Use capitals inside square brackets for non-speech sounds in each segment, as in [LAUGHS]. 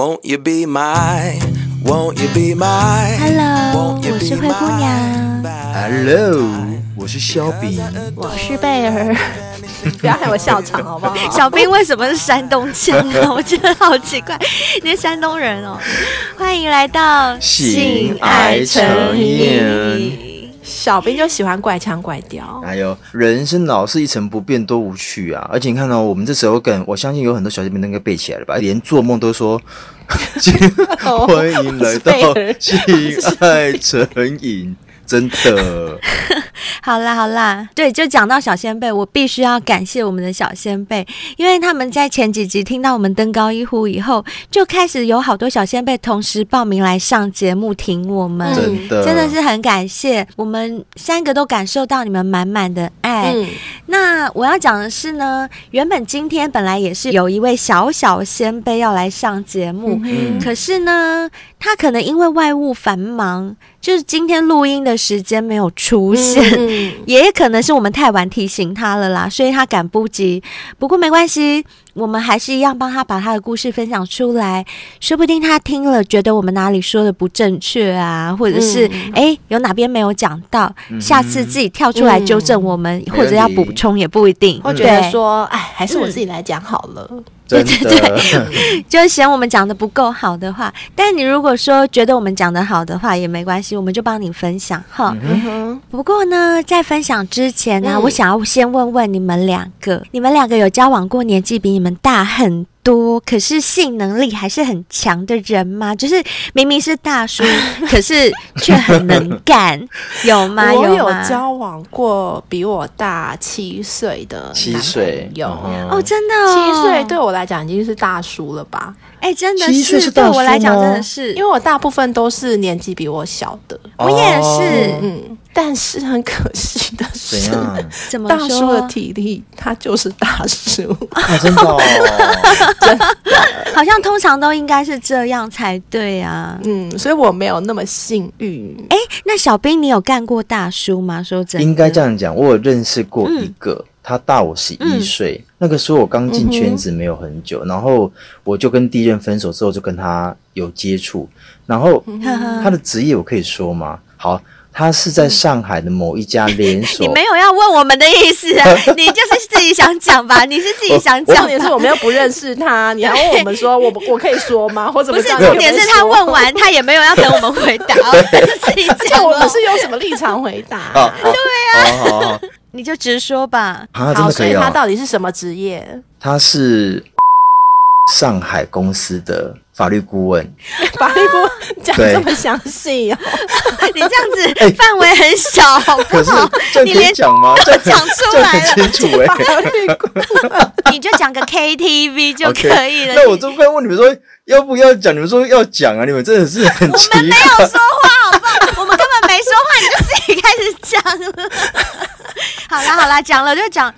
Won't you be my, won't you be my? Hello，我是灰姑娘。Hello，我是萧莹。我是贝儿。[LAUGHS] 不要害我笑场好不好？[LAUGHS] 小兵为什么是山东腔呢？[LAUGHS] 我觉得好奇怪，你是山东人哦。欢迎来到性爱成瘾。小兵就喜欢怪腔怪调，哎呦人生老是一成不变，多无趣啊！而且你看到、哦、我们这时候梗，我相信有很多小姐妹都应该背起来了吧？连做梦都说，[LAUGHS] [LAUGHS] 欢迎来到性爱成瘾。真的，[LAUGHS] 好啦好啦，对，就讲到小仙贝，我必须要感谢我们的小仙贝，因为他们在前几集听到我们登高一呼以后，就开始有好多小仙贝同时报名来上节目听我们，真的。真的是很感谢，我们三个都感受到你们满满的爱。嗯、那我要讲的是呢，原本今天本来也是有一位小小仙贝要来上节目，嗯、可是呢，他可能因为外务繁忙。就是今天录音的时间没有出现，嗯、[LAUGHS] 也可能是我们太晚提醒他了啦，所以他赶不及。不过没关系，我们还是一样帮他把他的故事分享出来，说不定他听了觉得我们哪里说的不正确啊，或者是哎、嗯欸、有哪边没有讲到，嗯、下次自己跳出来纠正我们，嗯、或者要补充也不一定。我觉得说，哎，还是我自己来讲好了。对对对，[LAUGHS] 就嫌我们讲的不够好的话，但你如果说觉得我们讲的好的话也没关系，我们就帮你分享哈。嗯、不过呢，在分享之前呢，嗯、我想要先问问你们两个，你们两个有交往过年纪比你们大很多，可是性能力还是很强的人吗？就是明明是大叔，[LAUGHS] 可是却很能干，有吗？我有交往过比我大七岁的七岁有哦，真的哦，七岁对我来讲已经是大叔了吧？哎、欸，真的是，是对我来讲真的是，因为我大部分都是年纪比我小的，我也是，嗯。但是很可惜的是，怎样大叔的体力他就是大叔，啊、真的、哦，[LAUGHS] 真的好像通常都应该是这样才对啊。嗯，所以我没有那么幸运。哎、欸，那小兵，你有干过大叔吗？说真的，应该这样讲，我有认识过一个，嗯、他大我十一岁。嗯、那个时候我刚进圈子没有很久，嗯、然后我就跟第一任分手之后就跟他有接触，然后他的职业我可以说吗？好。他是在上海的某一家连锁。[LAUGHS] 你没有要问我们的意思啊？[LAUGHS] 你就是自己想讲吧？你是自己想讲？重点是我们又不认识他，你还问我们说 [LAUGHS] 我我可以说吗？或者不是？重点是他问完，他也没有要等我们回答，自己讲。我们是用什么立场回答？对啊，你就直说吧。好，所以他到底是什么职业？他是上海公司的。法律顾问，法律顾问讲这么详细哦，你这样子 [LAUGHS] 范围很小，好不好？你连讲吗？[LAUGHS] 讲出来了，清楚哎。你就讲个 KTV [LAUGHS] 就可以了。那我这边问你们说要不要讲？你们说要讲啊？你们真的是很奇怪。我们没有说话，好不好？我们根本没说话，你就自己开始讲了。[LAUGHS] 好啦好啦，讲了就讲。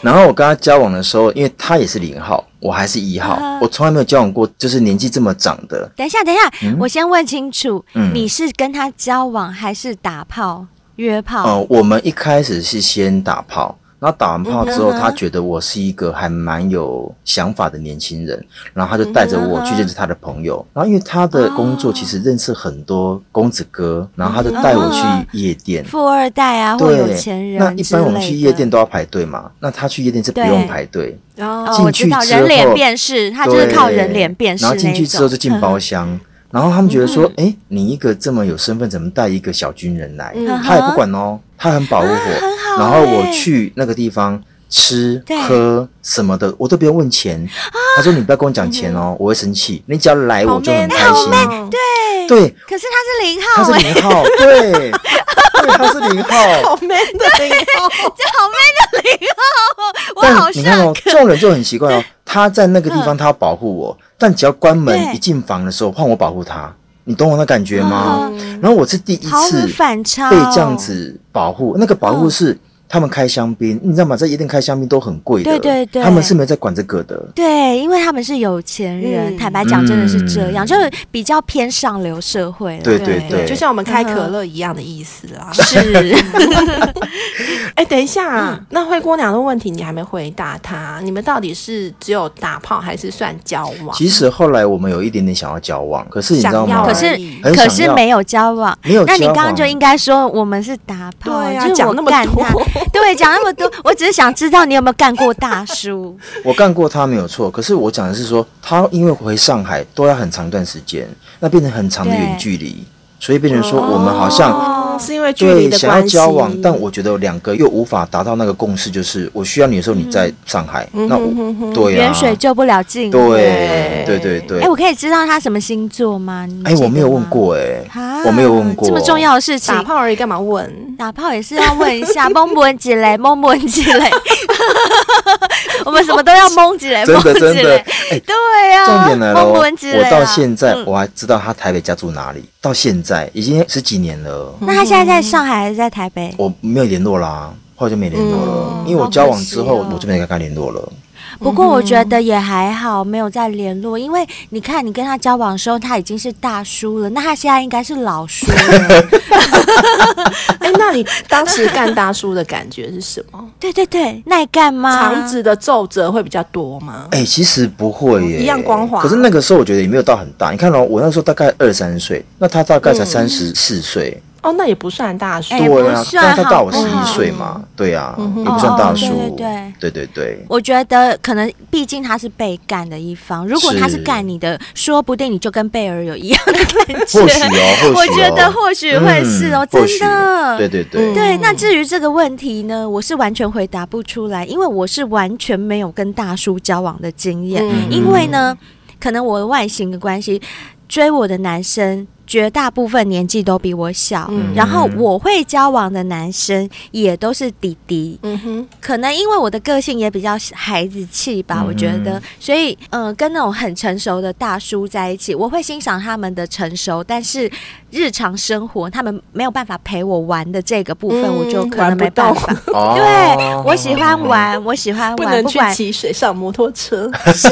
然后我跟他交往的时候，因为他也是零号。我还是一号，啊、我从来没有交往过，就是年纪这么长的。等一下，等一下，嗯、我先问清楚，嗯、你是跟他交往还是打炮约炮？哦、呃，我们一开始是先打炮。然后打完炮之后，他觉得我是一个还蛮有想法的年轻人，然后他就带着我去认识他的朋友。然后因为他的工作其实认识很多公子哥，然后他就带我去夜店。富二代啊，或有钱人。那一般我们去夜店都要排队嘛，那他去夜店是不用排队。哦，进去之后人脸辨识，他就是靠人脸辨识。然后进去之后就进包厢。[LAUGHS] 然后他们觉得说，哎，你一个这么有身份，怎么带一个小军人来？他也不管哦，他很保护我。然后我去那个地方吃喝什么的，我都不用问钱。他说：“你不要跟我讲钱哦，我会生气。你只要来，我就很开心。”对对。可是他是零号，他是零号，对，对，他是零号，[LAUGHS] 好 man 的零号，就好 man 的零号。我好你看哦，这种人就很奇怪哦。他在那个地方，他要保护我。但只要关门一进房的时候，换我保护他，你懂我那感觉吗？然后我是第一次被这样子保护，那个保护是他们开香槟，你知道吗？在夜店开香槟都很贵的，对对对，他们是没有在管这个的，对，因为他们是有钱人，嗯、坦白讲真的是这样，嗯、就是比较偏上流社会了，对对对，就像我们开可乐一样的意思啊，[LAUGHS] 是。[LAUGHS] 哎，等一下，啊，嗯、那灰姑娘的问题你还没回答她，你们到底是只有打炮还是算交往？其实后来我们有一点点想要交往，可是你知道吗？可是可是没有交往，没有交往。那你刚刚就应该说我们是打炮，对啊，讲那么多，对，讲那么多，我只是想知道你有没有干过大叔。[LAUGHS] 我干过他没有错，可是我讲的是说他因为回上海都要很长一段时间，那变成很长的远距离，所以变成说我们好像。哦是因为距离的关系，想要交往，但我觉得两个又无法达到那个共识，就是我需要你的时候你在上海，嗯、那我对啊，远水救不了近，对对对对。哎、欸，我可以知道他什么星座吗？哎、欸，我没有问过、欸，哎、啊，我没有问过，这么重要的事情，打炮而已，干嘛问？打炮也是要问一下，[LAUGHS] 蒙不问几雷？蒙不问几嘞？[LAUGHS] 我们什么都要蒙起来？真的真的，[LAUGHS] 哎，对呀，重点来了，我到现在我还知道他台北家住哪里，到现在已经十几年了。那他现在在上海还是在台北？我没有联络啦，后来就没联络了，因为我交往之后我就没跟他联络了。不过我觉得也还好，没有再联络，因为你看你跟他交往的时候他已经是大叔了，那他现在应该是老叔了。[LAUGHS] 哎，那你当时干大叔的感觉是什么？对对对，耐干吗？肠子的皱褶会比较多吗？哎，其实不会耶，一样光滑。可是那个时候我觉得也没有到很大，你看哦，我那时候大概二三岁，那他大概才三十四岁。哦，那也不算大叔，对啊，但他大我十一岁嘛，对啊，也不算大叔，对对对对。我觉得可能毕竟他是被干的一方，如果他是干你的，说不定你就跟贝尔有一样的感觉。或许哦，[LAUGHS] 我觉得或许会是哦，真的。对对对对。那至于这个问题呢，我是完全回答不出来，因为我是完全没有跟大叔交往的经验，因为呢，可能我的外形的关系，追我的男生。绝大部分年纪都比我小，嗯、然后我会交往的男生也都是弟弟，嗯哼，可能因为我的个性也比较孩子气吧，嗯、我觉得，所以，嗯、呃，跟那种很成熟的大叔在一起，我会欣赏他们的成熟，但是日常生活他们没有办法陪我玩的这个部分，嗯、我就可能没办法。[LAUGHS] 对，我喜欢玩，我喜欢玩，不能 [LAUGHS] [LAUGHS] 去骑水上摩托车，是，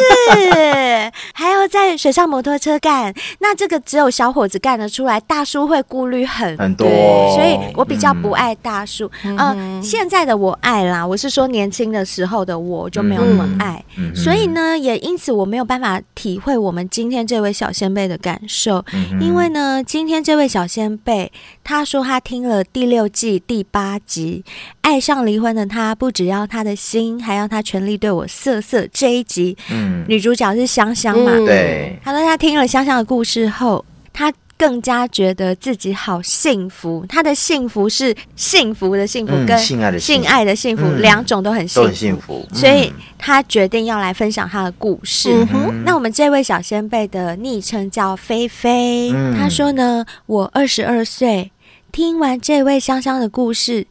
还要在水上摩托车干，那这个只有小伙子干得出来，大叔会顾虑很很多，所以我比较不爱大叔。嗯、呃，现在的我爱啦，我是说年轻的时候的我就没有那么爱，嗯、所以呢，也因此我没有办法体会我们今天这位小先辈的感受，嗯、因为呢，今天这位小先辈他说他听了第六季第八集，爱上离婚的他不只要他的心，还要他全力对我色色。这一集，嗯，女主角是香香嘛？嗯、对，他说他听了香香的故事后，他。更加觉得自己好幸福，他的幸福是幸福的幸福，跟性爱的性爱的幸福两种都很幸福，幸福，所以他决定要来分享他的故事。嗯、那我们这位小先辈的昵称叫菲菲，嗯、他说呢，我二十二岁，听完这位香香的故事。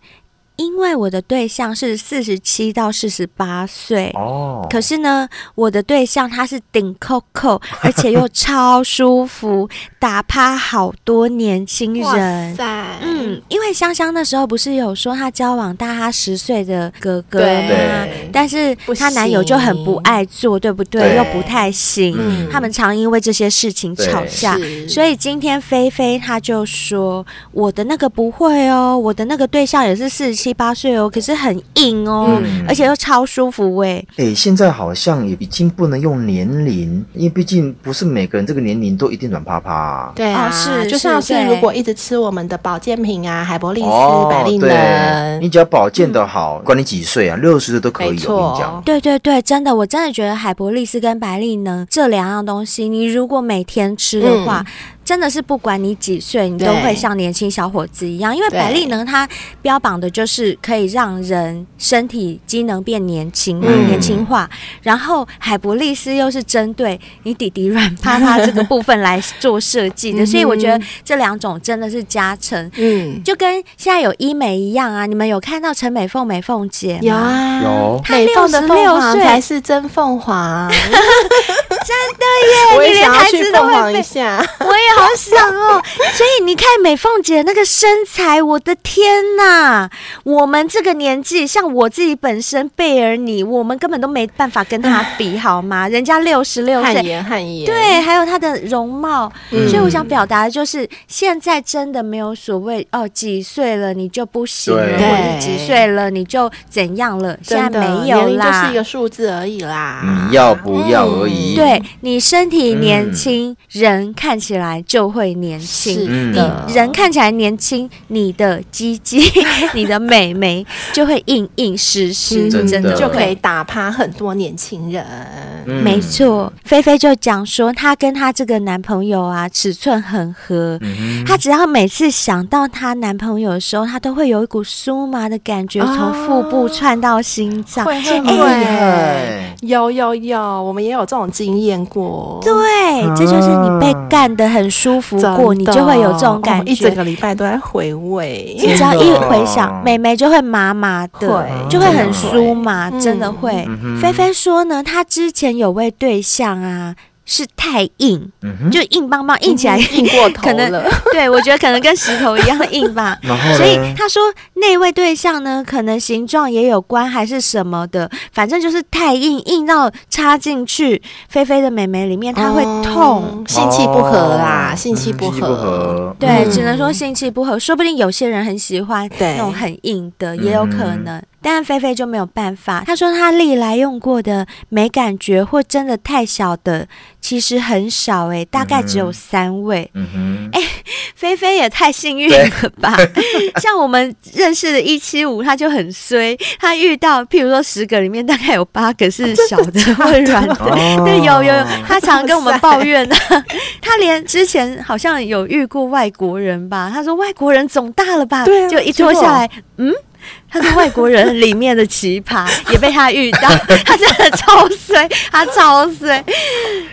因为我的对象是四十七到四十八岁哦，可是呢，我的对象他是顶扣扣，[LAUGHS] 而且又超舒服，打趴好多年轻人。哇塞，嗯，因为香香那时候不是有说她交往大她十岁的哥哥吗？但是她男友就很不爱做，对不对？对又不太行，嗯、他们常因为这些事情吵架。所以今天菲菲她就说：“我的那个不会哦，我的那个对象也是四十七。”八岁哦，可是很硬哦，嗯、而且又超舒服喂。哎、欸，现在好像也已经不能用年龄，因为毕竟不是每个人这个年龄都一定软趴趴、啊。对啊，是，就像是如果一直吃我们的保健品啊，海博利斯、哦、百利能，你只要保健的好，嗯、管你几岁啊，六十岁都可以。错我跟你讲，对对对，真的，我真的觉得海博利斯跟百利能这两样东西，你如果每天吃的话。嗯真的是不管你几岁，你都会像年轻小伙子一样。因为百丽能它标榜的就是可以让人身体机能变年轻、嗯、年轻化。然后海博利斯又是针对你底底软趴趴这个部分来做设计的，所以我觉得这两种真的是加成。嗯，就跟现在有医美一样啊，你们有看到陈美凤美凤姐吗？有啊，有。美凤的凤凰才是真凤凰。[LAUGHS] 真的耶！[LAUGHS] 我也你连台想要去词都会背凤凰一，下。[LAUGHS] 我也好想哦。所以你看美凤姐那个身材，我的天呐！我们这个年纪，像我自己本身贝尔你，我们根本都没办法跟她比，好吗？人家六十六岁，汗颜汗颜，对，还有她的容貌。嗯所以我想表达的就是，现在真的没有所谓哦，几岁了你就不行了，对或者几岁了你就怎样了，现在没有啦，就是一个数字而已啦。你要不要而已。对你身体年轻，人看起来就会年轻。是嗯，人看起来年轻，你的鸡鸡、[LAUGHS] 你的美眉就会硬硬实实，嗯真的的就可以打趴很多年轻人。嗯没错，菲菲就讲说，她跟她这个男朋友啊，尺寸很合。嗯她只要每次想到她男朋友的时候，她都会有一股酥麻的感觉，从腹部窜到心脏。会会这么厉会，害，有有有，我们也有这种经验过。对，这就是你被干的很舒服过，你就会有这种感哦一整。个礼拜都在回味。你只要一回想，的美眉就会麻麻的，就会很酥麻，真的会。菲菲说呢，她之前有位对象啊，是太硬，嗯，就硬邦邦，硬起来硬过 [LAUGHS] 头可能了。对，我觉得可能跟石头一样硬吧。[LAUGHS] 然后所以他说那位对象呢，可能形状也有关，还是什么的，反正就是太硬，硬到插进去菲菲的美眉里面，她会痛。嗯性气不合啦，哦性气不嗯性气不合。对，嗯只能说性气不合，说不定有些人很喜欢那种很硬的，也有可能。但菲菲就没有办法。她说她历来用过的没感觉或真的太小的，其实很少诶、大概只有三位。嗯哼，哎 [LAUGHS] 菲菲也太幸运了吧！[LAUGHS] 像我们认识的一七五，他就很衰，他遇到譬如说十个里面大概有八个是小的或软的。哦对，有有有，他 [LAUGHS] 常跟我们抱怨呢、他连之前好像有遇过外国人吧，他说外国人总大了吧，对啊就一脱下来，嗯。[LAUGHS] 他是外国人里面的奇葩，也被他遇到，[LAUGHS] 他真的超衰，他超衰，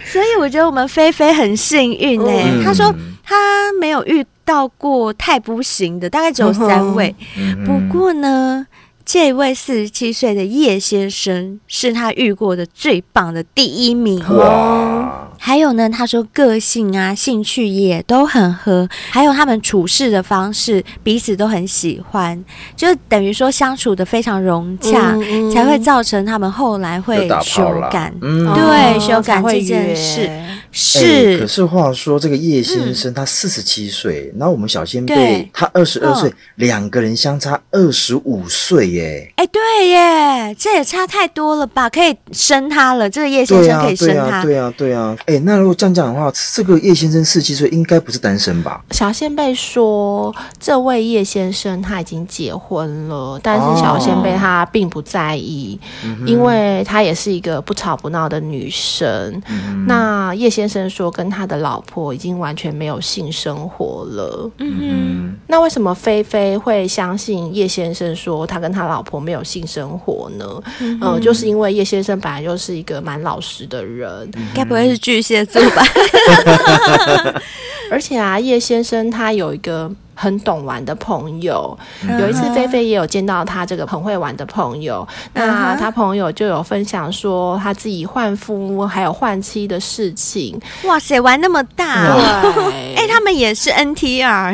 所以我觉得我们菲菲很幸运哎、嗯。他说他没有遇到过太不行的，大概只有三位。嗯不过呢，这位四十七岁的叶先生是他遇过的最棒的第一名。哇，还有呢，他说个性啊、兴趣也都很合，还有他们处事的方式，彼此都很喜欢，就等于说相处的非常融洽，嗯嗯才会造成他们后来会修改。嗯对哦修改这件事哎是，可是话说，这个叶先生他四十七岁，然后我们小仙对贝他二十二岁嗯，两个人相差二十五岁耶。哎，对耶，这也差太多了吧？可以生他了，这个叶先生可以，生他。对啊，对啊，对啊。哎，那如果这样讲的话，这个叶先生四十七岁应该不是单身吧？小仙贝说，这位叶先生他已经结婚了，但是小仙贝他并不在意，因为他也是一个不吵不闹的女生。那叶先生说，跟他的老婆已经完全没有性生活了。嗯那为什么菲菲会相信叶先生说他跟他老婆没有性生活呢？嗯、呃，就是因为叶先生本来就是一个蛮老实的人，该不会是巨蟹座吧？[LAUGHS] 而且啊，叶先生他有一个很懂玩的朋友。嗯有一次，菲菲也有见到他这个很会玩的朋友。那他朋友就有分享说他自己换夫还有换妻的事情。哇塞，玩那么大、哎、他们也是 NTR，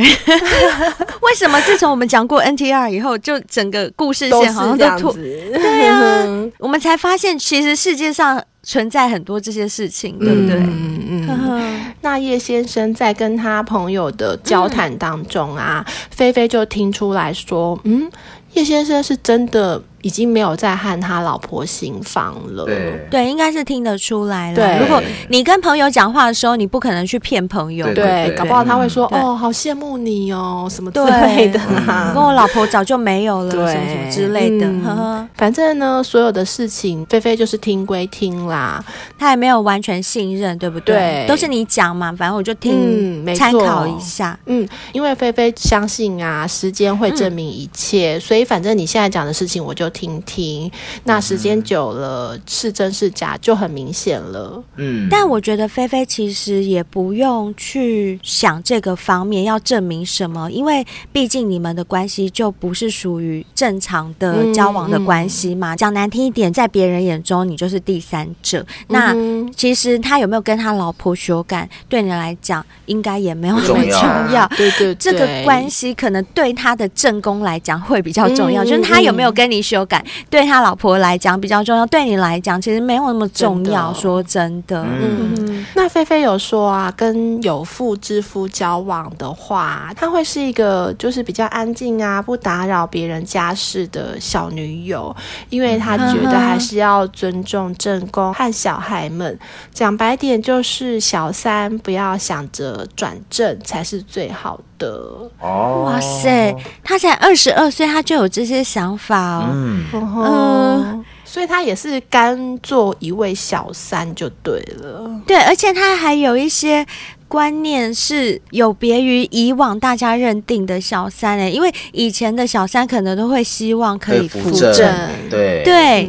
[LAUGHS] 为什么自从我们讲过 NTR 以后，就整个故事线好像是这都突，样子。对啊，我们才发现其实世界上存在很多这些事情，对不对？嗯嗯嗯。那叶先生在跟他朋友的交谈当中啊，嗯、菲菲就听出来说，嗯，叶先生是真的。已经没有再和他老婆行房了。对对，应该是听得出来了。对如果你跟朋友讲话的时候，你不可能去骗朋友。对对，搞不好他会说：“哦，好羡慕你哦，什么之类的啦。”跟我老婆早就没有了，对什么什么之类的。嗯呵呵，反正呢，所有的事情，菲菲就是听归听啦。他也没有完全信任，对不对？对都是你讲嘛，反正我就听嗯没错参考一下。嗯，因为菲菲相信啊，时间会证明一切，嗯、所以反正你现在讲的事情我就听听。那时间久了，是真是假就很明显了。嗯，但我觉得菲菲其实也不用去想这个方面要证明什么，因为毕竟你们的关系就不是属于正常的交往的关系嘛。讲、嗯嗯、难听一点，在别人眼中你就是第三者。那其实他有没有跟他老婆修改，对你来讲应该也没有那么重要。对对，这个关系可能对他的正宫来讲会比较重要，就是他有没有跟你修改，对他老婆来讲比较重要，对你来讲其实没有那么重要。说真的，嗯，那菲菲有说啊，跟有妇之夫交往的话，她会是一个就是比较安静啊，不打扰别人家事的小女友，因为她觉得还是要尊重正宫和小孩们。讲白点就是小三不要想着转正才是最好的。哦，哇塞，他才二十二岁，他就有这些想法哦。嗯。呃所以他也是甘做一位小三就对了，对，而且他还有一些。观念是有别于以往大家认定的小三诶、欸，因为以前的小三可能都会希望可以扶正，对对，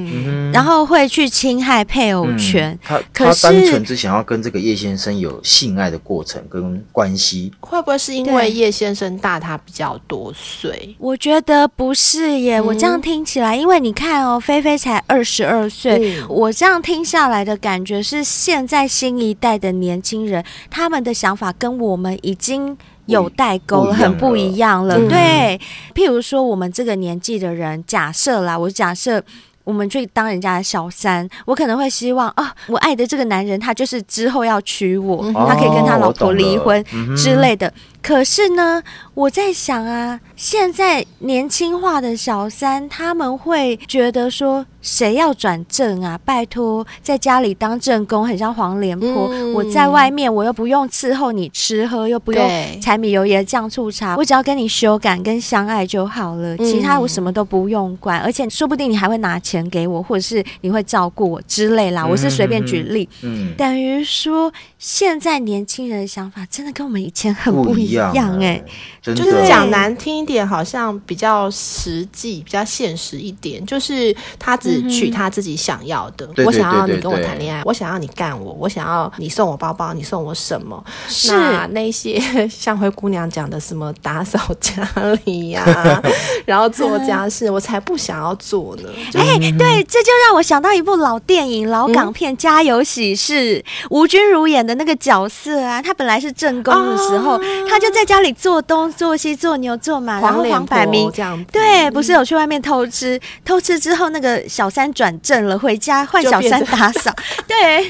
然后会去侵害配偶权。嗯、他他单纯只想要跟这个叶先生有性爱的过程跟关系，会不会是因为叶先生大他比较多岁？我觉得不是耶，我这样听起来，因为你看哦，菲菲才二十二岁，我这样听下来的感觉是，现在新一代的年轻人他们。的想法跟我们已经有代沟了，很不一样了。对，譬如说我们这个年纪的人，假设啦，我假设我们去当人家的小三，我可能会希望啊，我爱的这个男人，他就是之后要娶我，他可以跟他老婆离婚之类的。可是呢，我在想啊，现在年轻化的小三，他们会觉得说，谁要转正啊？拜托，在家里当正宫，很像黄脸婆。嗯、我在外面，我又不用伺候你吃喝，又不用柴米油盐酱醋茶，我只要跟你修改跟相爱就好了，其他我什么都不用管。嗯、而且说不定你还会拿钱给我，或者是你会照顾我之类啦。我是随便举例，嗯嗯、等于说现在年轻人的想法真的跟我们以前很不一样。样哎，就是讲难听一点，好像比较实际、比较现实一点。就是他只娶他自己想要的。我想要你跟我谈恋爱，我想要你干我，我想要你送我包包，你送我什么？是那那些 [LAUGHS] 像灰姑娘讲的什么打扫家里呀，[LAUGHS] 然后做家事，我才不想要做呢。哎，对，这就让我想到一部老电影、老港片《家有喜事》，吴君如演的那个角色啊，他本来是正宫的时候，他就。就在家里做东做西做牛做马，然后黄百鸣这样对，不是有去外面偷吃，偷吃之后那个小三转正了，回家换小三打扫。[LAUGHS] 对，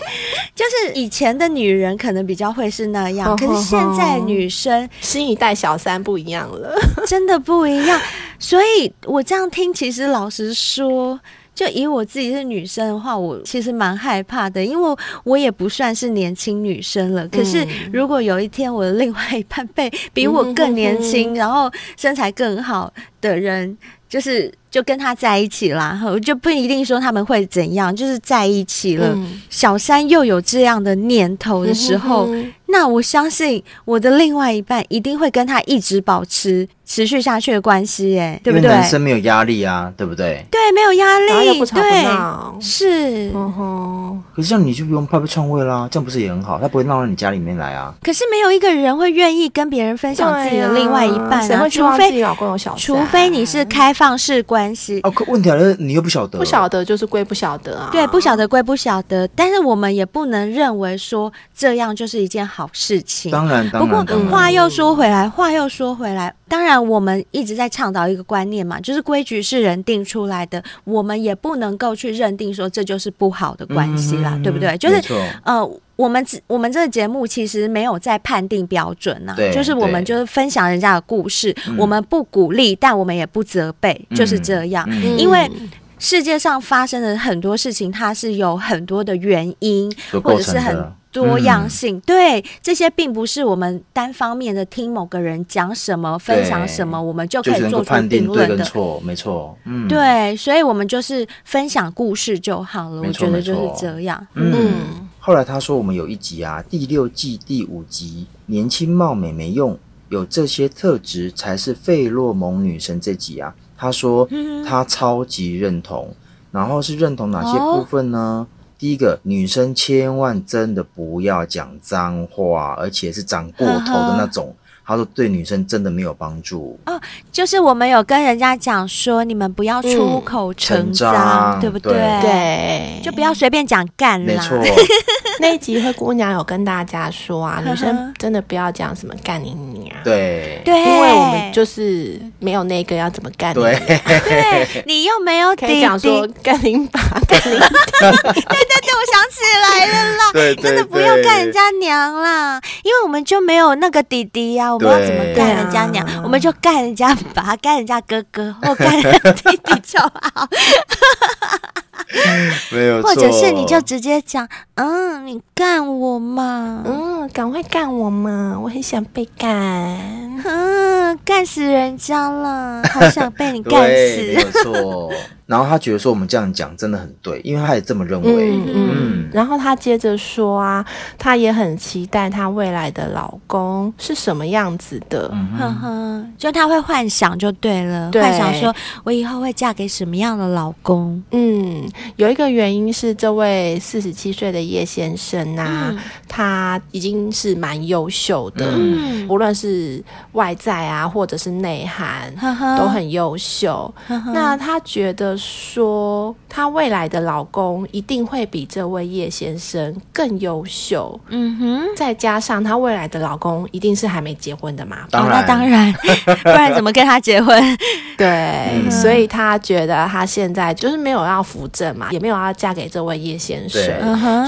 就是以前的女人可能比较会是那样，可是现在女生新一代小三不一样了，[LAUGHS] 真的不一样。所以我这样听，其实老实说。就以我自己是女生的话，我其实蛮害怕的，因为我也不算是年轻女生了。可是如果有一天我的另外一半被比我更年轻，然后身材更好的人，就是就跟他在一起啦，我就不一定说他们会怎样，就是在一起了。小三又有这样的念头的时候，那我相信我的另外一半一定会跟他一直保持。持续下去的关系，哎，对不对？男生没有压力啊，对不对？对，没有压力，又不吵不闹，是。可是这样你就不用怕被篡位啦，这样不是也很好？他不会闹到你家里面来啊。可是没有一个人会愿意跟别人分享自己的另外一半啊，除非老公有小三，除非你是开放式关系。哦，可问题来了，你又不晓得，不晓得就是归不晓得啊。对，不晓得归不晓得，但是我们也不能认为说这样就是一件好事情。当然，当然。不过话又说回来，话又说回来，当然我们一直。在倡导一个观念嘛，就是规矩是人定出来的，我们也不能够去认定说这就是不好的关系啦，嗯、对不对？就是错呃，我们我们这个节目其实没有在判定标准呐、啊，就是我们就是分享人家的故事，我们不鼓励，但我们也不责备，嗯、就是这样，嗯、因为世界上发生的很多事情，它是有很多的原因，或者是很。多样性，嗯、对这些并不是我们单方面的听某个人讲什么、分享什么，我们就可以做出定论的。错，没错。嗯，对，所以我们就是分享故事就好了。我觉得就是这样。嗯，嗯，后来他说，我们有一集啊，第六季第五集，年轻貌美没用，有这些特质才是费洛蒙女神。这集啊。他说他超级认同，然后是认同哪些部分呢？哦、第一个，女生千万真的不要讲脏话，而且是讲过头的那种。呵呵他说：“对女生真的没有帮助哦，就是我们有跟人家讲说，你们不要出口成脏，嗯、对不对？对，就不要随便讲干啦。没错，[LAUGHS] 那一集灰姑娘有跟大家说啊，[LAUGHS] 女生真的不要讲什么干你娘。对，对，因为我们就是没有那个要怎么干你。对，[LAUGHS] 对你又没有可以讲说干你爸，干你。对对对，我想起来了啦，对，对，对，真的不要干人家娘啦，因为我们就没有那个弟弟呀、啊。”我们要怎么干人家娘？啊、我们就干人家爸，干人家哥哥，或干人家弟弟就好。或者是你就直接讲，嗯，你干我嘛，嗯，赶快干我嘛，我很想被干，嗯，[LAUGHS] 干死人家了，好想被你干死。没有错。[LAUGHS] 然后他觉得说我们这样讲真的很对，因为他也这么认为。嗯，嗯，然后他接着说啊，他也很期待他未来的老公是什么样子的。嗯哼哼，就他会幻想就对了，对，幻想说我以后会嫁给什么样的老公。嗯，有一个原因是这位四十七岁的叶先生啊，嗯、他已经是蛮优秀的，嗯，无论是外在啊，或者是内涵，呵呵。都很优秀。呵呵。那他觉得。说他未来的老公一定会比这位叶先生更优秀，嗯哼，再加上他未来的老公一定是还没结婚的嘛，当然，哦、那当然，[LAUGHS] 不然怎么跟他结婚？对，嗯、所以他觉得他现在就是没有要扶正嘛，也没有要嫁给这位叶先生，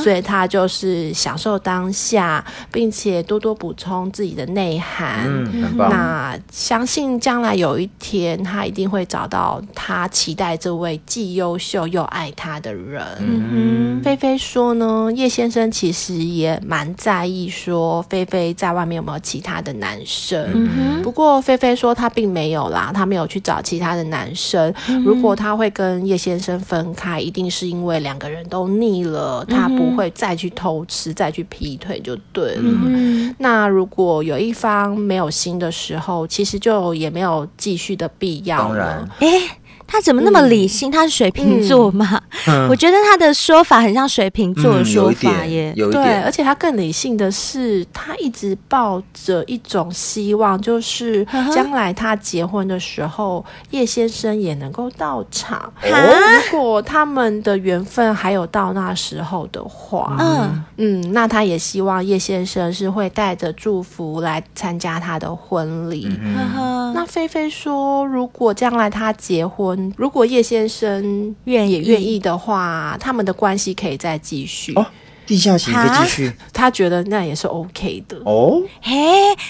所以他就是享受当下，并且多多补充自己的内涵。嗯，那相信将来有一天，他一定会找到他期待这位既优秀又爱他的人，嗯。哼，菲菲说呢，叶先生其实也蛮在意说菲菲在外面有没有其他的男生，嗯，不过菲菲说他并没有啦，他没有去找其他的男生。嗯，如果他会跟叶先生分开，一定是因为两个人都腻了，他不会再去偷吃，再去劈腿就对了。嗯，那如果有一方没有心的时候，其实就也没有继续的必要了。当然，欸他怎么那么理性？嗯、他是水瓶座嘛？嗯、[LAUGHS] 我觉得他的说法很像水瓶座的说法耶。对，而且他更理性的是，他一直抱着一种希望，就是将来他结婚的时候，叶先生也能够到场。哦、如果他们的缘分还有到那时候的话，嗯嗯，那他也希望叶先生是会带着祝福来参加他的婚礼。嗯、那菲菲说，如果将来他结婚，如果叶先生愿也愿意的话，他们的关系可以再继续。哦，地下情可以继续，他觉得那也是 OK 的。哦，嘿，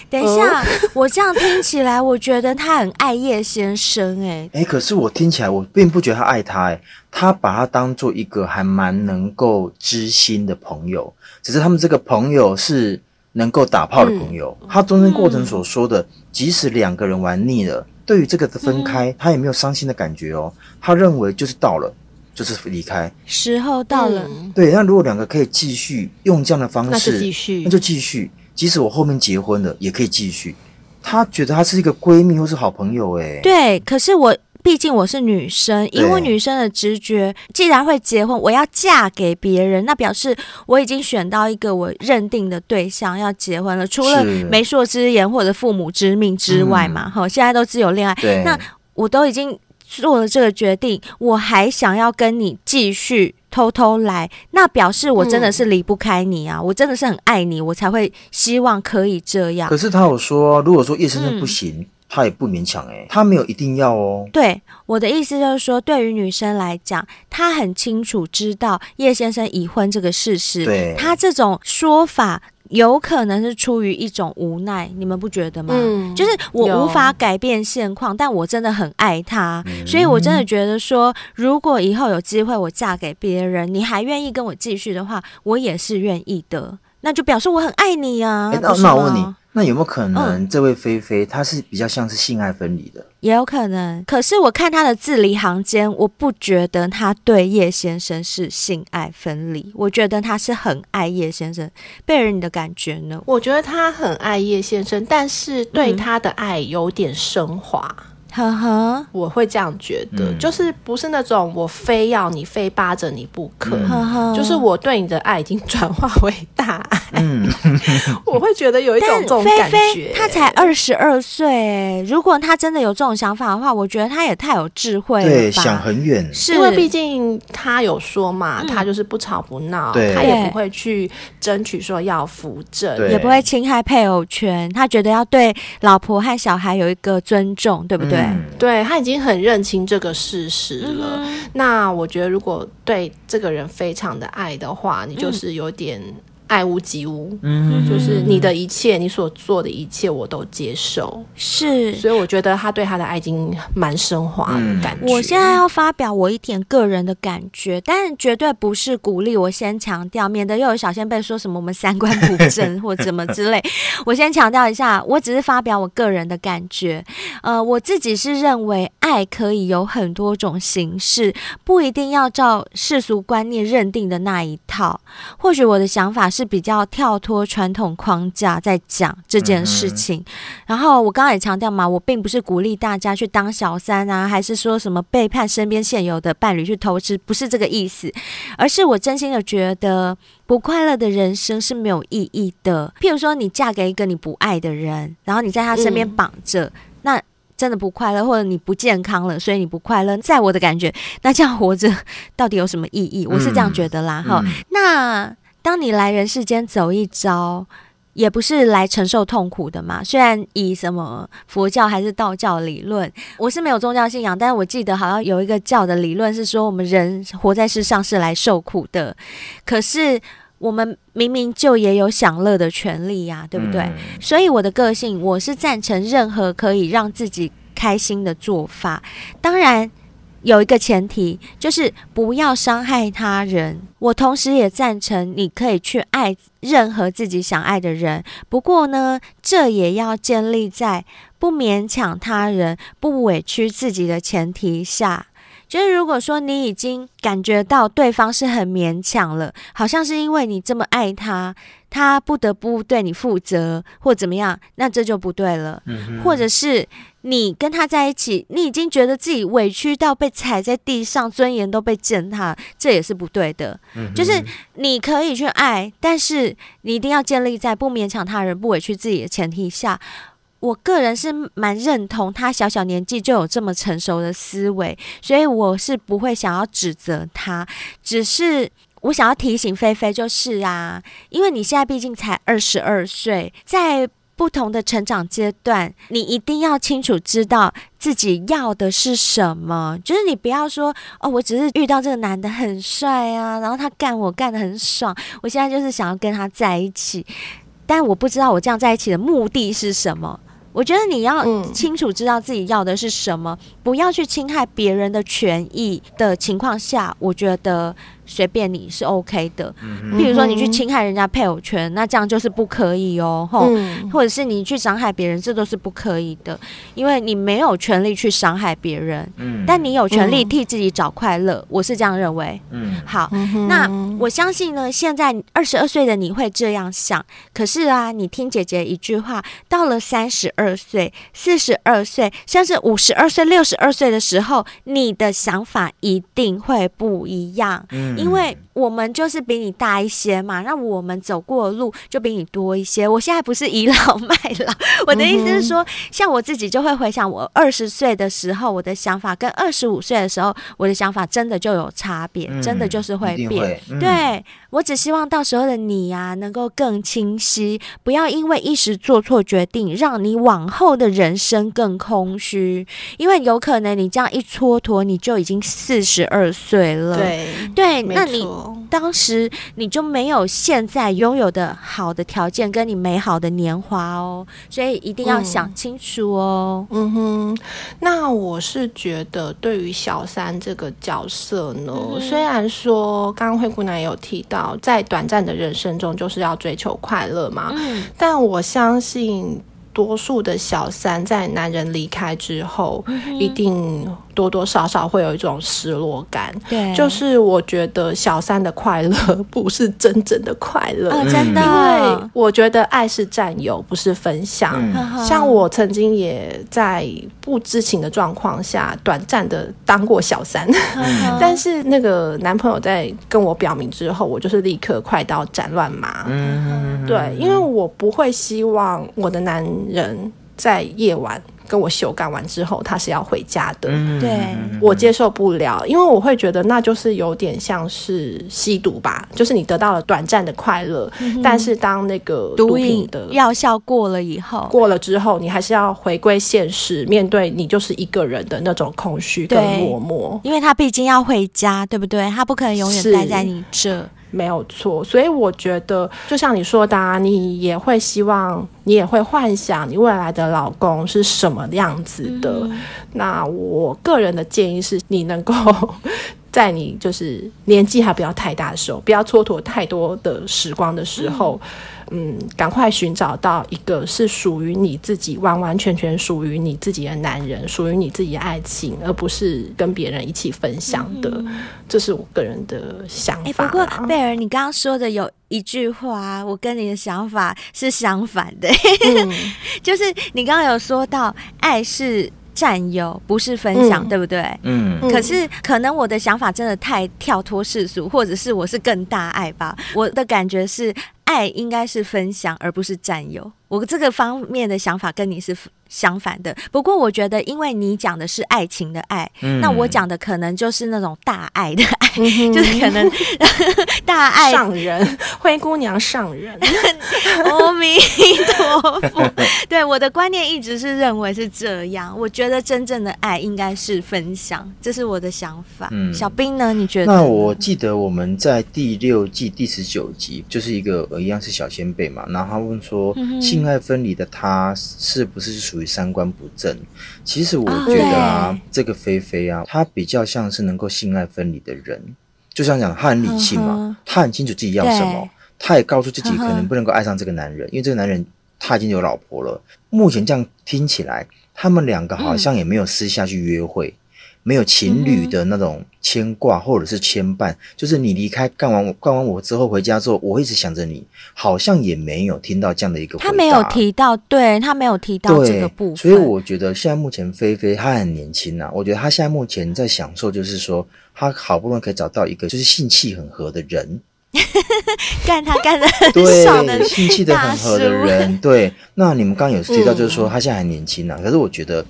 等一下，我这样听起来，我觉得他很爱叶先生。哎，哎，可是我听起来，我并不觉得他爱他。哎，他把他当做一个还蛮能够知心的朋友，只是他们这个朋友是能够打炮的朋友。嗯、他中间过程所说的，嗯、即使两个人玩腻了。对于这个的分开，嗯、他也没有伤心的感觉哦。他认为就是到了，就是离开时候到了。嗯、对，那如果两个可以继续用这样的方式，那就继续，那就继续。即使我后面结婚了，也可以继续。她觉得她是一个闺蜜或是好朋友，哎，对。可是我。毕竟我是女生，以我女生的直觉，既然会结婚，我要嫁给别人，那表示我已经选到一个我认定的对象要结婚了。除了媒妁之言或者父母之命之外嘛，哈、嗯，现在都自由恋爱，对那我都已经做了这个决定，我还想要跟你继续偷偷来，那表示我真的是离不开你啊，嗯、我真的是很爱你，我才会希望可以这样。可是他有说，如果说叶先生不行。嗯他也不勉强哎，他没有一定要哦。对，我的意思就是说，对于女生来讲，她很清楚知道叶先生已婚这个事实。对，他这种说法有可能是出于一种无奈，你们不觉得吗？嗯，就是我无法改变现况，但我真的很爱他，嗯、所以我真的觉得说，如果以后有机会我嫁给别人，你还愿意跟我继续的话，我也是愿意的。那就表示我很爱你啊。那那我问你。那有没有可能，这位菲菲她是比较像是性爱分离的？也有可能。可是我看她的字里行间，我不觉得她对叶先生是性爱分离。我觉得她是很爱叶先生。贝尔，你的感觉呢？我觉得她很爱叶先生，但是对他的爱有点升华。呵呵，我会这样觉得，嗯、就是不是那种我非要你非扒着你不可，嗯、就是我对你的爱已经转化为大爱。嗯，[LAUGHS] 我会觉得有一种这种感觉。菲菲他才二十二岁，如果他真的有这种想法的话，我觉得他也太有智慧了。对，想很远。是因为毕竟他有说嘛，嗯、他就是不吵不闹，对他也不会去争取说要扶正，也不会侵害配偶权。他觉得要对老婆和小孩有一个尊重，对不对？嗯对，他已经很认清这个事实了。嗯、那我觉得，如果对这个人非常的爱的话，你就是有点。爱屋及乌，嗯，就是你的一切，你所做的一切，我都接受。是，所以我觉得他对他的爱已经蛮升华的感觉。我现在要发表我一点个人的感觉，但绝对不是鼓励。我先强调，免得又有小仙贝说什么我们三观不正或怎么之类。[LAUGHS] 我先强调一下，我只是发表我个人的感觉。呃，我自己是认为爱可以有很多种形式，不一定要照世俗观念认定的那一套。或许我的想法是。是比较跳脱传统框架在讲这件事情，嗯、然后我刚刚也强调嘛，我并不是鼓励大家去当小三啊，还是说什么背叛身边现有的伴侣去偷吃，不是这个意思，而是我真心的觉得不快乐的人生是没有意义的。譬如说，你嫁给一个你不爱的人，然后你在他身边绑着，嗯、那真的不快乐，或者你不健康了，所以你不快乐。在我的感觉，那这样活着 [LAUGHS] 到底有什么意义？我是这样觉得啦。哈、嗯，那。当你来人世间走一遭，也不是来承受痛苦的嘛。虽然以什么佛教还是道教理论，我是没有宗教信仰，但是我记得好像有一个教的理论是说，我们人活在世上是来受苦的。可是我们明明就也有享乐的权利呀，对不对？嗯。所以我的个性，我是赞成任何可以让自己开心的做法。当然。有一个前提，就是不要伤害他人。我同时也赞成你可以去爱任何自己想爱的人，不过呢，这也要建立在不勉强他人、不委屈自己的前提下。就是如果说你已经感觉到对方是很勉强了，好像是因为你这么爱他，他不得不对你负责或怎么样，那这就不对了。嗯哼。或者是你跟他在一起，你已经觉得自己委屈到被踩在地上，尊严都被践踏，这也是不对的。嗯。就是你可以去爱，但是你一定要建立在不勉强他人、不委屈自己的前提下。我个人是蛮认同他小小年纪就有这么成熟的思维，所以我是不会想要指责他，只是我想要提醒菲菲，就是啊，因为你现在毕竟才二十二岁，在不同的成长阶段，你一定要清楚知道自己要的是什么，就是你不要说哦，我只是遇到这个男的很帅啊，然后他干我干得很爽，我现在就是想要跟他在一起，但我不知道我这样在一起的目的是什么。我觉得你要清楚知道自己要的是什么，嗯、不要去侵害别人的权益的情况下，我觉得。随便你是 OK 的，比如说你去侵害人家配偶权，那这样就是不可以哦。吼、嗯，或者是你去伤害别人，这都是不可以的，因为你没有权利去伤害别人，嗯，但你有权利替自己找快乐，嗯、我是这样认为。嗯，好，嗯、那我相信呢，现在二十二岁的你会这样想，可是啊，你听姐姐一句话，到了三十二岁、四十二岁，甚至五十二岁、六十二岁的时候，你的想法一定会不一样。嗯。因为我们就是比你大一些嘛，那我们走过的路就比你多一些。我现在不是倚老卖老，[LAUGHS] 我的意思是说，像我自己就会回想我二十岁的时候，我的想法跟二十五岁的时候，我的想法真的就有差别，真的就是会变。对，我只希望到时候的你呀，能够更清晰，不要因为一时做错决定，让你往后的人生更空虚。因为有可能你这样一蹉跎，你就已经四十二岁了。对对。那你当时你就没有现在拥有的好的条件，跟你美好的年华哦，所以一定要想清楚哦。嗯，嗯哼，那我是觉得对于小三这个角色呢，嗯、虽然说刚刚灰姑娘也有提到，在短暂的人生中就是要追求快乐嘛，嗯、但我相信多数的小三在男人离开之后，嗯、一定。多多少少会有一种失落感。对，就是我觉得小三的快乐不是真正的快乐，哦，真的。因为我觉得爱是占有，不是分享。嗯、像我曾经也在不知情的状况下，短暂的当过小三，嗯、[LAUGHS] 但是那个男朋友在跟我表明之后，我就是立刻快刀斩乱麻。嗯，对，因为我不会希望我的男人在夜晚。跟我修改完之后，他是要回家的。对，我接受不了，因为我会觉得那就是有点像是吸毒吧，就是你得到了短暂的快乐，嗯、但是当那个毒品的药效过了以后，过了之后，你还是要回归现实，面对你就是一个人的那种空虚跟落寞。因为他毕竟要回家，对不对？他不可能永远待在你这。没有错，所以我觉得，就像你说的啊，你也会希望，你也会幻想你未来的老公是什么样子的。嗯。那我个人的建议是，你能够在你就是年纪还不要太大的时候，不要蹉跎太多的时光的时候。嗯嗯，赶快寻找到一个是属于你自己、完完全全属于你自己的男人，属于你自己的爱情，而不是跟别人一起分享的。嗯、这是我个人的想法。欸、不过贝尔，你刚刚说的有一句话，我跟你的想法是相反的，嗯、[LAUGHS] 就是你刚刚有说到爱是占有，不是分享，嗯、对不对？嗯。可是可能我的想法真的太跳脱世俗，或者是我是更大爱吧？我的感觉是。爱应该是分享，而不是占有。我这个方面的想法跟你是相反的。不过我觉得，因为你讲的是爱情的爱，嗯、那我讲的可能就是那种大爱的爱，嗯、就是可能 [LAUGHS] 大爱上人，灰姑娘上人。[LAUGHS] 阿弥陀佛。对，我的观念一直是认为是这样。我觉得真正的爱应该是分享，这是我的想法。嗯、小兵呢？你觉得？那我记得我们在第六季第十九集，就是一个一样是小先辈嘛，然后他问说。嗯性爱分离的他是不是属于三观不正？其实我觉得啊，哦、这个菲菲啊，他比较像是能够性爱分离的人。就像讲，他很理性嘛，他很清楚自己要什么，对他也告诉自己可能不能够爱上这个男人，因为这个男人他已经有老婆了。目前这样听起来，他们两个好像也没有私下去约会。嗯没有情侣的那种牵挂或者是牵绊，嗯、就是你离开干完干完我之后回家之后，我一直想着你，好像也没有听到这样的一个。他没有提到，对他没有提到这个部分。所以我觉得现在目前菲菲她很年轻啊，我觉得她现在目前在享受，就是说她好不容易可以找到一个就是性气很合的人，[LAUGHS] 干他干的很少的对性气的很合的人。对，那你们刚刚有提到，就是说她现在还年轻啊，嗯、可是我觉得。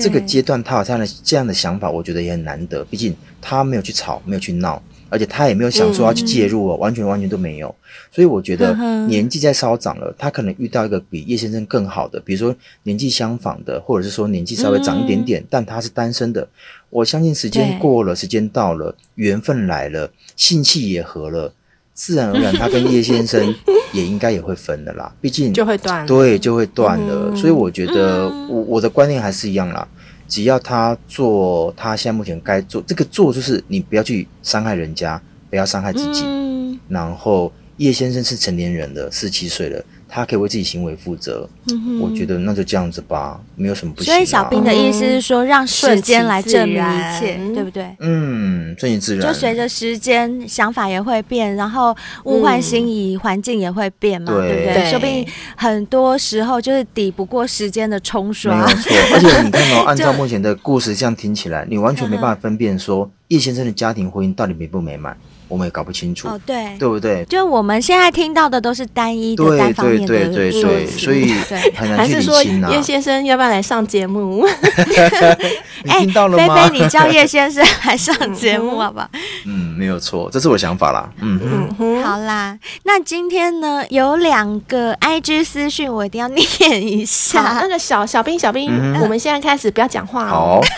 这个阶段，他有这样的这样的想法，我觉得也很难得。毕竟他没有去吵，没有去闹，而且他也没有想说要去介入哦，嗯、完全完全都没有。所以我觉得年纪在稍长了，他可能遇到一个比叶先生更好的，比如说年纪相仿的，或者是说年纪稍微长一点点，嗯、但他是单身的。我相信时间过了，时间到了，缘分来了，性气也合了。自然而然，他跟叶先生 [LAUGHS] 也应该也会分的啦。毕竟就会断，对，就会断了。嗯、所以我觉得我我的观念还是一样啦。只要他做他现在目前该做，这个做就是你不要去伤害人家，不要伤害自己。嗯、然后叶先生是成年人了，四十七岁了。他可以为自己行为负责，嗯、我觉得那就这样子吧，没有什么不行、啊。所以小兵的意思是说，让时间来证明一切，对不对？嗯，顺其自然。就随着时间，想法也会变，然后物换星移，环、嗯、境也会变嘛，对，对不对？对说不定很多时候就是抵不过时间的冲刷。没有错，而且你看哦，[LAUGHS] 按照目前的故事这样听起来，你完全没办法分辨说叶先生的家庭婚姻到底美不美满。我们也搞不清楚哦，对，对不对？就我们现在听到的都是单一的、单方面的，对对对对，所以很难去理清啊。叶先生要不要来上节目？[LAUGHS] 你听到了吗？菲菲，你叫叶先生来上节目 [LAUGHS] 好不好？嗯，没有错，这是我想法啦。嗯嗯，好啦，那今天呢有两个 IG 私讯，我一定要念一下。那个小小兵，小兵，我们现在开始不要讲话哦。[LAUGHS]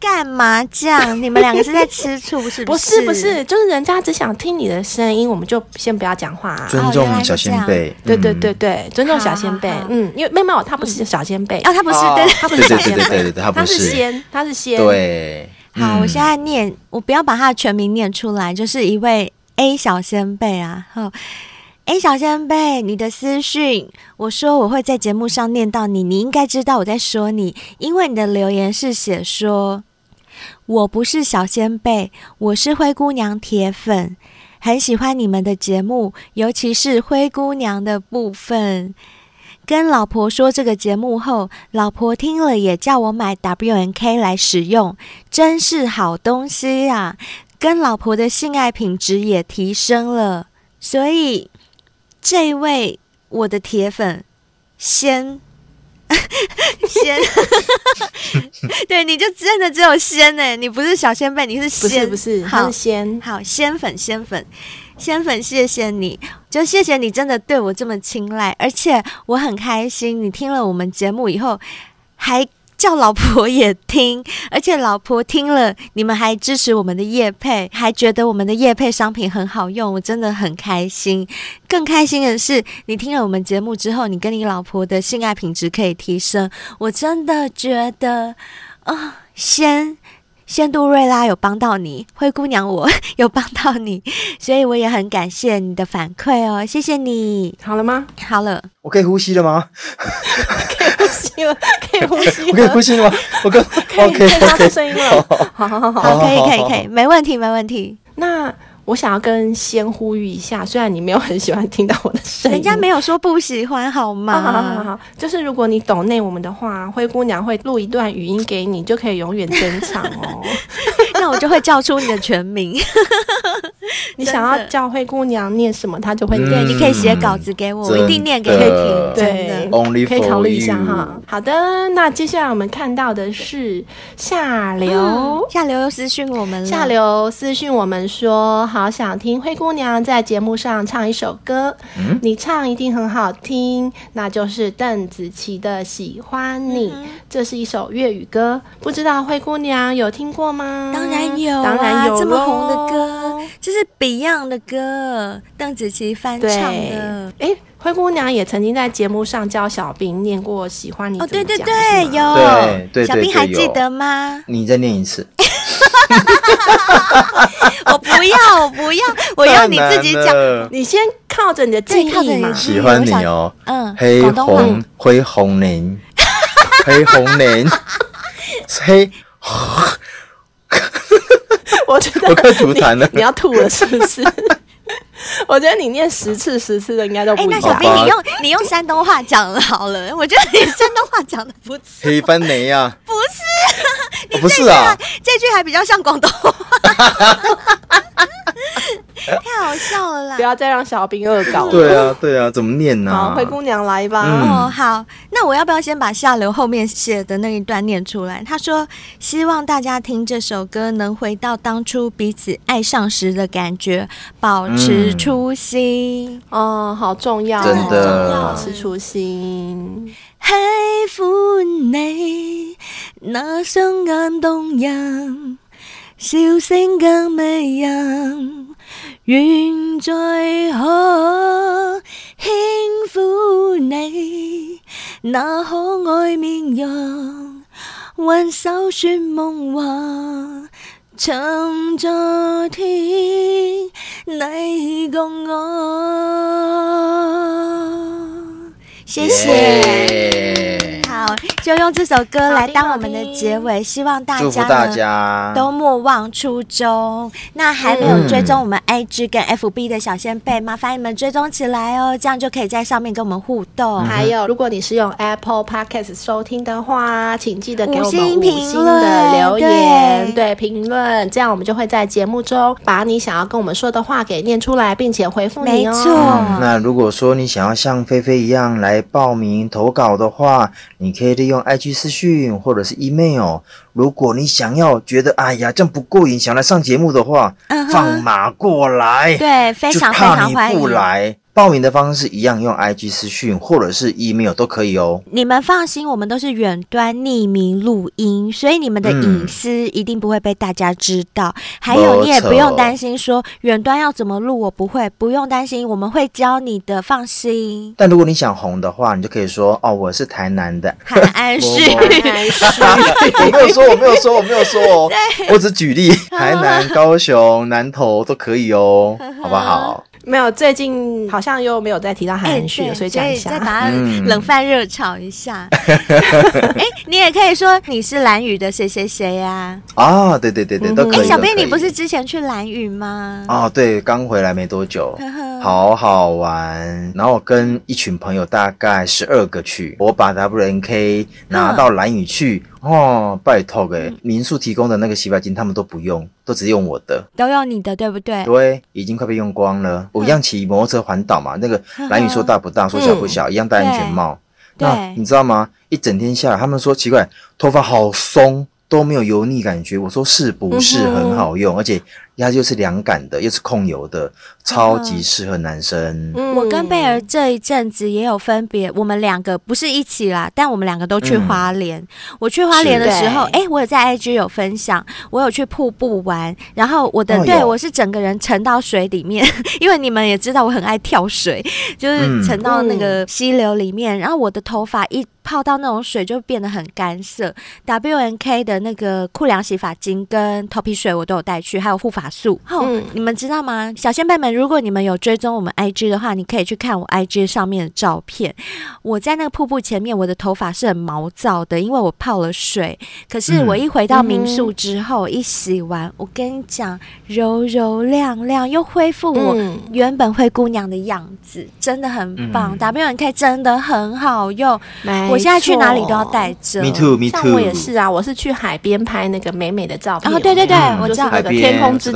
干嘛这样？你们两个是在吃醋 [LAUGHS] 是不是？不是不是，就是人家只想听你的声音，我们就先不要讲话，啊尊重小仙贝。对对对对，尊重小仙贝。嗯，因为没有没有，他不是小仙贝哦，她不是，对，他不是小仙贝，对对对，他不是，仙，她是仙。对，好，我现在念，我不要把他的全名念出来，就是一位 A 小仙贝啊。好，A 小仙贝，你的私讯，我说我会在节目上念到你，你应该知道我在说你，因为你的留言是写说。我不是小仙贝，我是灰姑娘铁粉，很喜欢你们的节目，尤其是灰姑娘的部分。跟老婆说这个节目后，老婆听了也叫我买 W N K 来使用，真是好东西呀！跟老婆的性爱品质也提升了，所以这位我的铁粉仙 [LAUGHS] 仙，[LAUGHS] 对，你就真的只有仙呢？你不是小仙贝，你是仙，不是不是，好是仙，好仙粉仙粉。仙粉，谢谢你，就谢谢你，真的对我这么青睐，而且我很开心。你听了我们节目以后，还叫老婆也听，而且老婆听了，你们还支持我们的夜配，还觉得我们的夜配商品很好用，我真的很开心。更开心的是，你听了我们节目之后，你跟你老婆的性爱品质可以提升，我真的觉得啊、先，仙杜瑞拉有帮到你，灰姑娘我 [LAUGHS] 有帮到你，所以我也很感谢你的反馈哦，谢谢你。好了吗？好了，我可以呼吸了吗？可以呼吸了，[LAUGHS] 可以呼吸了，我可以呼吸了吗？我可可以可以发出声音了，好好好好，可以可以可以，没问题没问题。那。我想要跟先呼吁一下，虽然你没有很喜欢听到我的声音，人家没有说不喜欢，好吗？好好好好，就是如果你懂内我们的话，灰姑娘会录一段语音给你，就可以永远珍藏哦。[LAUGHS] 那我就会叫出你的全名。[LAUGHS] 你想要叫灰姑娘念什么，她就会念。对，你可以写稿子给我，我一定念给你听。对，Only 可以考虑一下哈。好的，那接下来我们看到的是下流，下流又私讯我们了。下流私讯我们说，好想听灰姑娘在节目上唱一首歌，你唱一定很好听，那就是邓紫棋的《喜欢你》，这是一首粤语歌，不知道灰姑娘有听过吗？当然有，当然有，这么红的歌，这是 Beyond 的歌，邓紫棋翻唱的。哎，灰姑娘也曾经在节目上教小兵念过《喜欢你》。哦，对对对，有，对对，小兵还记得吗？你再念一次。[LAUGHS] 我不要，我不要，我要你自己讲。[LAUGHS] 你先靠着你的记忆嘛。喜欢你哦，嗯，黑红灰红林，[LAUGHS] 黑红林，黑。[LAUGHS] 我觉得我快吐痰了，你要吐了是不是？[LAUGHS] 我觉得你念十次十次的应该都不。哎，那小兵，你用你用山东话讲好了。[LAUGHS] 我觉得你山东话讲的不错。黑番雷呀？不是，不是啊，这句还比较像广东话。[LAUGHS] 太好笑了啦！不要再让小兵恶搞了。对啊，对啊，怎么念呢？好，灰姑娘来吧。哦，好，那我要不要先把下流后面写的那一段念出来？他说：“希望大家听这首歌，能回到当初彼此爱上时的感觉，保持初心。”哦，好重要，真的，保持初心。喜欢你，那双眼动人，笑声更迷人。愿再可轻抚你那可爱面容，挽手说梦话，曾昨天你共我。谢谢。好，就用这首歌来当我们的结尾，希望大家都莫忘初衷。那还没有追踪我们 IG 跟 FB 的小仙贝，麻烦你们追踪起来哦，这样就可以在上面跟我们互动。还有，如果你是用 Apple Podcast 收听的话，请记得给我们五星的留言，对评论，这样我们就会在节目中把你想要跟我们说的话给念出来，并且回复你哦。没错。嗯，那如果说你想要像菲菲一样来报名投稿的话，你可以利用 IG 私讯或者是 email。如果你想要觉得哎呀这样不过瘾，想来上节目的话，放马过来。对，非常非常欢迎。不来。报名的方式一样，用 IG 私讯或者是 email 都可以哦。你们放心，我们都是远端匿名录音，所以你们的隐私一定不会被大家知道。嗯、还有，你也不用担心说远端要怎么录，我不会，不用担心，我们会教你的，放心。但如果你想红的话，你就可以说哦，我是台南的韩安旭。我没有说，我没有说，我没有说哦，[LAUGHS] 我只举例，台南、[LAUGHS] 高雄、南投都可以哦，好不好？[LAUGHS] 没有，最近好像又没有再提到韩剧了，所以讲一下，再把它冷饭热炒一下。[LAUGHS] 哎，你也可以说你是蓝宇的谁谁谁呀？啊，对对对对，都可以。哎，小编，你不是之前去蓝宇吗？啊，对，刚回来没多久，好好玩。然后我跟一群朋友，大概十二个去，我把 WNK 拿到蓝宇去。哦，拜托诶，民宿提供的那个洗发精他们都不用，都只用我的，都用你的，对不对？对，已经快被用光了。我一样骑摩托车环岛嘛，那个蓝雨说大不大，说小不小，一样戴安全帽。那你知道吗？一整天下来，他们说奇怪，头发好松，都没有油腻感觉。我说是不是很好用？而且。它就是凉感的，又是控油的，超级适合男生。嗯、我跟贝儿这一阵子也有分别，我们两个不是一起啦，但我们两个都去花莲。嗯、我去花莲的时候，哎、欸，我有在 IG 有分享，我有去瀑布玩，然后我的、哦、对我是整个人沉到水里面，[LAUGHS] 因为你们也知道我很爱跳水，就是沉到那个溪流里面，嗯、然后我的头发一泡到那种水就变得很干涩。W N K 的那个酷凉洗发精跟头皮水我都有带去，还有护发。素，哦，嗯、你们知道吗？小仙贝们，如果你们有追踪我们 IG 的话，你可以去看我 IG 上面的照片。我在那个瀑布前面，我的头发是很毛躁的，因为我泡了水。可是我一回到民宿之后，嗯、一洗完，我跟你讲，柔柔亮亮，又恢复我原本灰姑娘的样子，真的很棒。W N K 真的很好用，我现在去哪里都要带着。Me too, me too。像我也是啊，我是去海边拍那个美美的照片。哦，对对对，嗯、我知道那个天空之。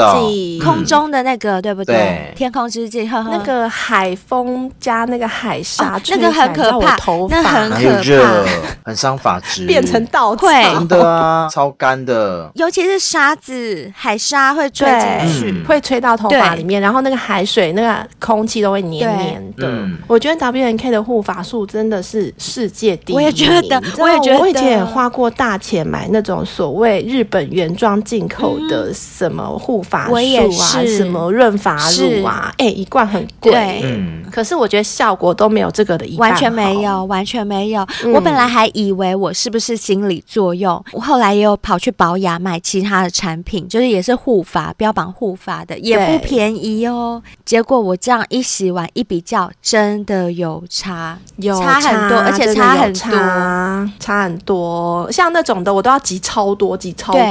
空中的那个，对不对？天空之镜，那个海风加那个海沙，那个很可怕，那很可怕，很伤发质，变成稻草，真的啊，超干的。尤其是沙子、海沙会吹进去，会吹到头发里面，然后那个海水、那个空气都会黏黏的。我觉得 W N K 的护发素真的是世界第一。我也觉得，我也觉得，我以前也花过大钱买那种所谓日本原装进口的什么护发。发素啊，什么润发露啊，哎、欸，一罐很贵。嗯，可是我觉得效果都没有这个的一半好，完全没有，完全没有。嗯、我本来还以为我是不是心理作用，我后来也有跑去保养买其他的产品，就是也是护发，标榜护发的，也不便宜哦。结果我这样一洗完一比较，真的有差，有差，差很多，而且差很多，差，差很多。像那种的，我都要挤超多，挤超多。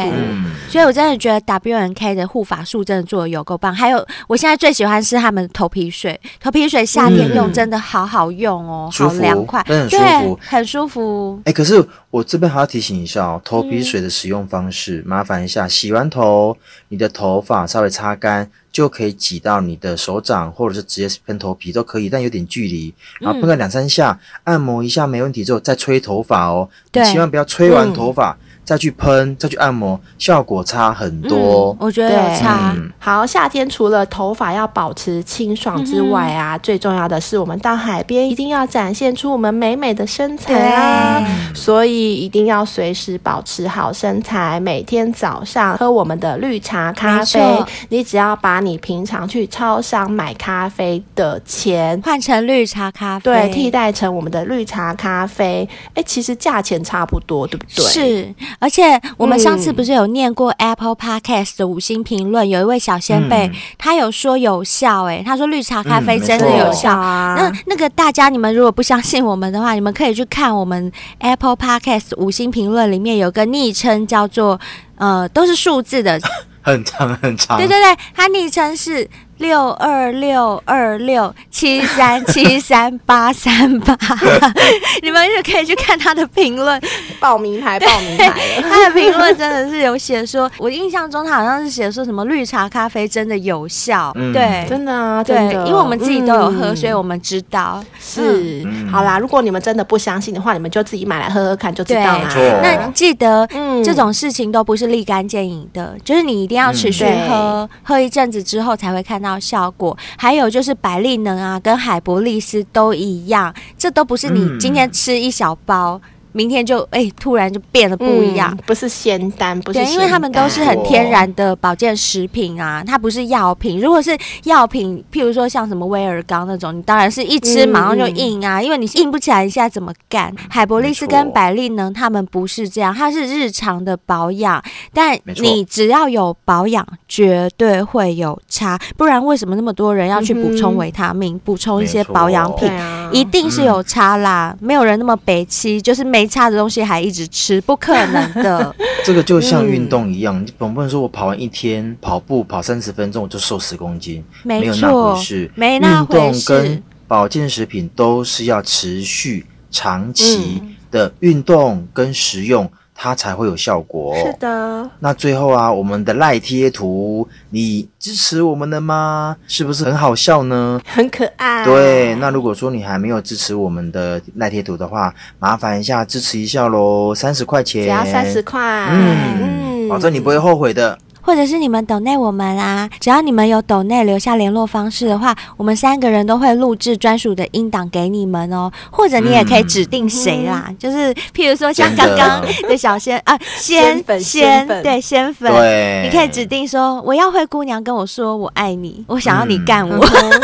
所以我真的觉得 W N K 的护发。发素真的做的有够棒，还有我现在最喜欢是他们的头皮水，头皮水夏天用真的好好用哦，好凉快，很舒服，很舒服。哎，可是我这边还要提醒一下哦，头皮水的使用方式，麻烦一下，洗完头，你的头发稍微擦干，就可以挤到你的手掌，或者是直接喷头皮都可以，但有点距离，然后喷个两三下，按摩一下没问题之后再吹头发哦，对，千万不要吹完头发。再去喷，再去按摩，效果差很多。嗯、我觉得有差。嗯、好，夏天除了头发要保持清爽之外啊，嗯、最重要的是我们到海边一定要展现出我们美美的身材啊！所以一定要随时保持好身材。每天早上喝我们的绿茶咖啡，错你只要把你平常去超商买咖啡的钱换成绿茶咖啡，对，替代成我们的绿茶咖啡。哎、欸，其实价钱差不多，对不对？是。而且我们上次不是有念过 Apple Podcast 的五星评论，嗯、有一位小先辈，嗯、他有说有效、欸，哎，他说绿茶咖啡真的有效。嗯、那那个大家，你们如果不相信我们的话，你们可以去看我们 Apple Podcast 五星评论里面有个昵称叫做呃，都是数字的，[LAUGHS] 很长很长。对对对，他昵称是。六二六二六七三七三八三八，[LAUGHS] 你们就可以去看他的评论，[LAUGHS] 报名牌，报名牌。[LAUGHS] 他的评论真的是有写说，我印象中他好像是写说什么绿茶咖啡真的有效，对，真的啊，对，因为我们自己都有喝，所以我们知道。是。好啦，如果你们真的不相信的话，你们就自己买来喝喝看就知道了。那记得，这种事情都不是立竿见影的，就是你一定要持续喝，喝一阵子之后才会看到效果，还有就是百利能啊，跟海博利斯都一样，这都不是你今天吃一小包，明天就哎、欸、突然就变得不一样，嗯、不是仙丹，不是，对，因为他们都是很天然的保健食品啊，它不是药品。如果是药品，譬如说像什么威尔刚那种，你当然是一吃马上就硬啊，嗯、因为你硬不起来，你现在怎么干？海博利斯跟百利呢，他们不是这样，它是日常的保养，但你只要有保养，绝对会有差。不然为什么那么多人要去补充维他命，补、嗯、充一些保养品？一定是有差啦，嗯、没有人那么北七，就是没差的东西还一直吃，不可能的。[LAUGHS] 这个就像运动一样，你总不能说我跑完一天跑步跑三十分钟我就瘦十公斤，没，没有那回事。没那回事。运动跟保健食品都是要持续长期的运动跟食用。嗯它才会有效果。是的。那最后啊，我们的赖贴图，你支持我们的吗？是不是很好笑呢？很可爱。对。那如果说你还没有支持我们的赖贴图的话，麻烦一下支持一下喽，三十块钱。只要三十块。嗯嗯。保证你不会后悔的。或者是你们抖内我们啊，只要你们有抖内留下联络方式的话，我们三个人都会录制专属的音档给你们哦。或者你也可以指定谁啦，嗯、就是譬如说像刚刚的小仙啊，仙粉仙对仙粉，对，你可以指定说我要灰姑娘跟我说我爱你，我想要你干我。嗯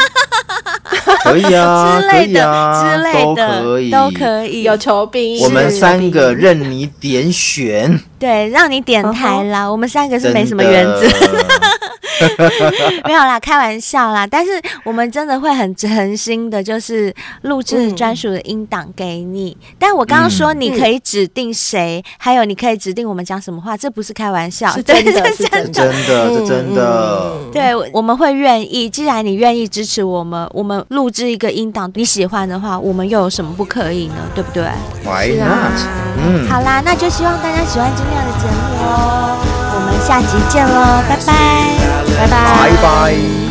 [LAUGHS] 可以啊，之类的，啊、之类的，都可以，都可以。有求兵，我们三个任你点选，对，让你点台啦。Uh. 我们三个是没什么原则。[LAUGHS] [LAUGHS] 没有啦，开玩笑啦。但是我们真的会很诚心的，就是录制专属的音档给你。嗯、但我刚刚说你可以指定谁，嗯、还有你可以指定我们讲什么话，这不是开玩笑，是真的，是真的，真的，是真的。对，我们会愿意。既然你愿意支持我们，我们录制一个音档，你喜欢的话，我们又有什么不可以呢？对不对？Why not？啊、嗯，好啦，那就希望大家喜欢今天的节目哦。我们下集见喽，拜拜。拜拜。